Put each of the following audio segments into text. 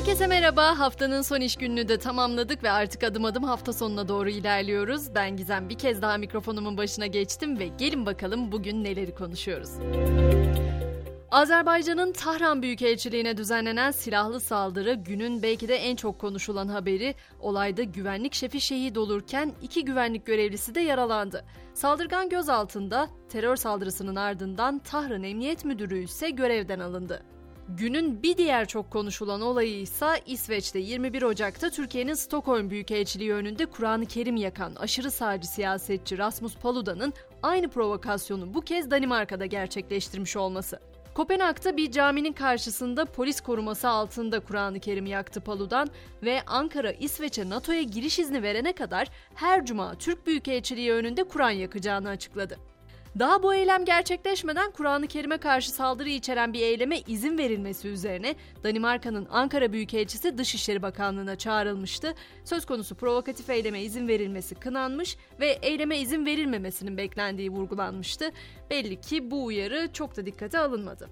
Herkese merhaba. Haftanın son iş gününü de tamamladık ve artık adım adım hafta sonuna doğru ilerliyoruz. Ben Gizem bir kez daha mikrofonumun başına geçtim ve gelin bakalım bugün neleri konuşuyoruz. Azerbaycan'ın Tahran Büyükelçiliğine düzenlenen silahlı saldırı günün belki de en çok konuşulan haberi. Olayda güvenlik şefi şehit olurken iki güvenlik görevlisi de yaralandı. Saldırgan gözaltında terör saldırısının ardından Tahran Emniyet Müdürü ise görevden alındı. Günün bir diğer çok konuşulan olayı ise İsveç'te 21 Ocak'ta Türkiye'nin Stockholm Büyükelçiliği önünde Kur'an-ı Kerim yakan aşırı sağcı siyasetçi Rasmus Paluda'nın aynı provokasyonu bu kez Danimarka'da gerçekleştirmiş olması. Kopenhag'da bir caminin karşısında polis koruması altında Kur'an-ı Kerim yaktı Palu'dan ve Ankara İsveç'e NATO'ya giriş izni verene kadar her cuma Türk Büyükelçiliği önünde Kur'an yakacağını açıkladı. Daha bu eylem gerçekleşmeden Kur'an-ı Kerim'e karşı saldırı içeren bir eyleme izin verilmesi üzerine Danimarka'nın Ankara Büyükelçisi Dışişleri Bakanlığı'na çağrılmıştı. Söz konusu provokatif eyleme izin verilmesi kınanmış ve eyleme izin verilmemesinin beklendiği vurgulanmıştı. Belli ki bu uyarı çok da dikkate alınmadı.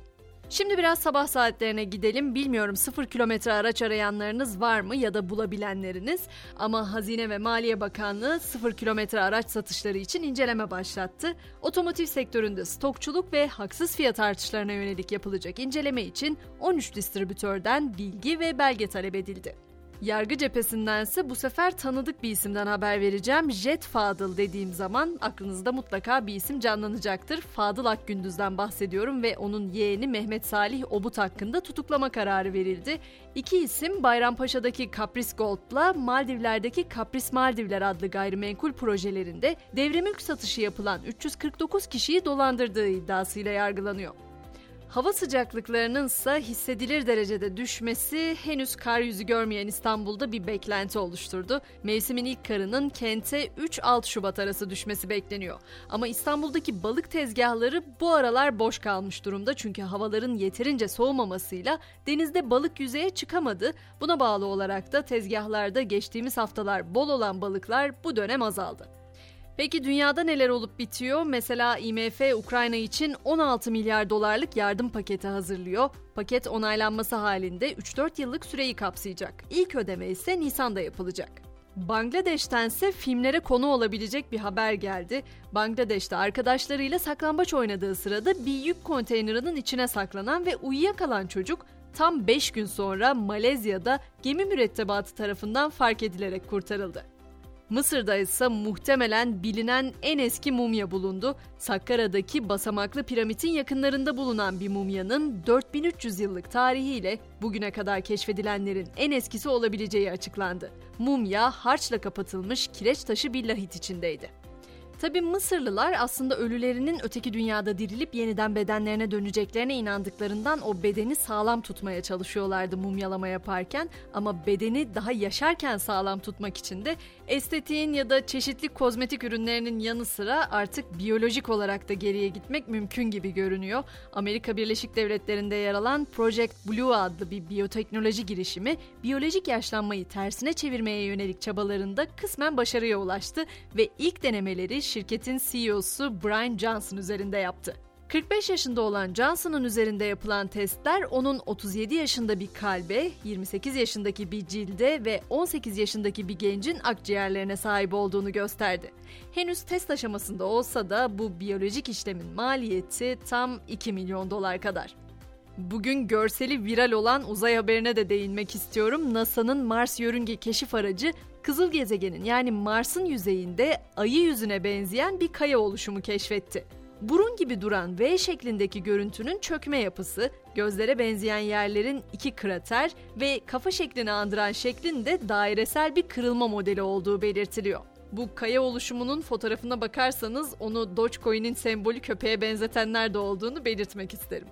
Şimdi biraz sabah saatlerine gidelim. Bilmiyorum sıfır kilometre araç arayanlarınız var mı ya da bulabilenleriniz. Ama Hazine ve Maliye Bakanlığı sıfır kilometre araç satışları için inceleme başlattı. Otomotiv sektöründe stokçuluk ve haksız fiyat artışlarına yönelik yapılacak inceleme için 13 distribütörden bilgi ve belge talep edildi. Yargı cephesindense bu sefer tanıdık bir isimden haber vereceğim. Jet Fadıl dediğim zaman aklınızda mutlaka bir isim canlanacaktır. Fadıl Akgündüz'den bahsediyorum ve onun yeğeni Mehmet Salih Obut hakkında tutuklama kararı verildi. İki isim Bayrampaşa'daki Kapris Gold'la Maldivler'deki Kapris Maldivler adlı gayrimenkul projelerinde devrimülk satışı yapılan 349 kişiyi dolandırdığı iddiasıyla yargılanıyor. Hava sıcaklıklarının ise hissedilir derecede düşmesi henüz kar yüzü görmeyen İstanbul'da bir beklenti oluşturdu. Mevsimin ilk karının kente 3-6 Şubat arası düşmesi bekleniyor. Ama İstanbul'daki balık tezgahları bu aralar boş kalmış durumda çünkü havaların yeterince soğumamasıyla denizde balık yüzeye çıkamadı. Buna bağlı olarak da tezgahlarda geçtiğimiz haftalar bol olan balıklar bu dönem azaldı. Peki dünyada neler olup bitiyor? Mesela IMF Ukrayna için 16 milyar dolarlık yardım paketi hazırlıyor. Paket onaylanması halinde 3-4 yıllık süreyi kapsayacak. İlk ödeme ise Nisan'da yapılacak. Bangladeş'ten ise filmlere konu olabilecek bir haber geldi. Bangladeş'te arkadaşlarıyla saklambaç oynadığı sırada bir yük konteynerinin içine saklanan ve uyuyakalan çocuk tam 5 gün sonra Malezya'da gemi mürettebatı tarafından fark edilerek kurtarıldı. Mısır'da ise muhtemelen bilinen en eski mumya bulundu. Sakkara'daki basamaklı piramidin yakınlarında bulunan bir mumyanın 4300 yıllık tarihiyle bugüne kadar keşfedilenlerin en eskisi olabileceği açıklandı. Mumya harçla kapatılmış kireç taşı bir lahit içindeydi. Tabi Mısırlılar aslında ölülerinin öteki dünyada dirilip yeniden bedenlerine döneceklerine inandıklarından o bedeni sağlam tutmaya çalışıyorlardı mumyalama yaparken ama bedeni daha yaşarken sağlam tutmak için de estetiğin ya da çeşitli kozmetik ürünlerinin yanı sıra artık biyolojik olarak da geriye gitmek mümkün gibi görünüyor. Amerika Birleşik Devletleri'nde yer alan Project Blue adlı bir biyoteknoloji girişimi biyolojik yaşlanmayı tersine çevirmeye yönelik çabalarında kısmen başarıya ulaştı ve ilk denemeleri şirketin CEO'su Brian Johnson üzerinde yaptı. 45 yaşında olan Johnson'ın üzerinde yapılan testler onun 37 yaşında bir kalbe, 28 yaşındaki bir cilde ve 18 yaşındaki bir gencin akciğerlerine sahip olduğunu gösterdi. Henüz test aşamasında olsa da bu biyolojik işlemin maliyeti tam 2 milyon dolar kadar. Bugün görseli viral olan uzay haberine de değinmek istiyorum. NASA'nın Mars yörünge keşif aracı kızıl gezegenin yani Mars'ın yüzeyinde ayı yüzüne benzeyen bir kaya oluşumu keşfetti. Burun gibi duran V şeklindeki görüntünün çökme yapısı, gözlere benzeyen yerlerin iki krater ve kafa şeklini andıran şeklin de dairesel bir kırılma modeli olduğu belirtiliyor. Bu kaya oluşumunun fotoğrafına bakarsanız onu Dogecoin'in sembolü köpeğe benzetenler de olduğunu belirtmek isterim.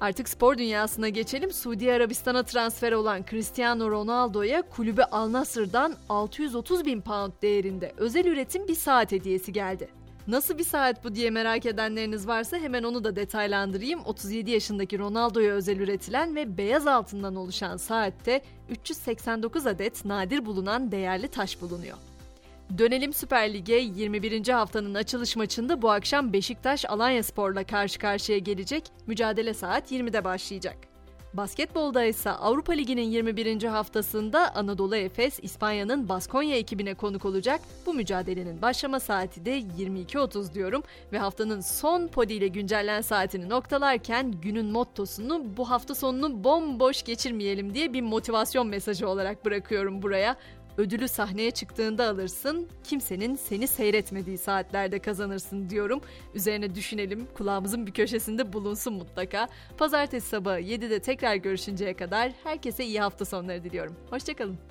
Artık spor dünyasına geçelim. Suudi Arabistan'a transfer olan Cristiano Ronaldo'ya kulübü Al Nassr'dan 630 bin pound değerinde özel üretim bir saat hediyesi geldi. Nasıl bir saat bu diye merak edenleriniz varsa hemen onu da detaylandırayım. 37 yaşındaki Ronaldo'ya özel üretilen ve beyaz altından oluşan saatte 389 adet nadir bulunan değerli taş bulunuyor. Dönelim Süper Lig'e 21. haftanın açılış maçında bu akşam Beşiktaş Alanya Spor'la karşı karşıya gelecek. Mücadele saat 20'de başlayacak. Basketbolda ise Avrupa Ligi'nin 21. haftasında Anadolu Efes İspanya'nın Baskonya ekibine konuk olacak. Bu mücadelenin başlama saati de 22.30 diyorum ve haftanın son podi ile güncellen saatini noktalarken günün mottosunu bu hafta sonunu bomboş geçirmeyelim diye bir motivasyon mesajı olarak bırakıyorum buraya. Ödülü sahneye çıktığında alırsın, kimsenin seni seyretmediği saatlerde kazanırsın diyorum. Üzerine düşünelim, kulağımızın bir köşesinde bulunsun mutlaka. Pazartesi sabahı 7'de tekrar görüşünceye kadar herkese iyi hafta sonları diliyorum. Hoşçakalın.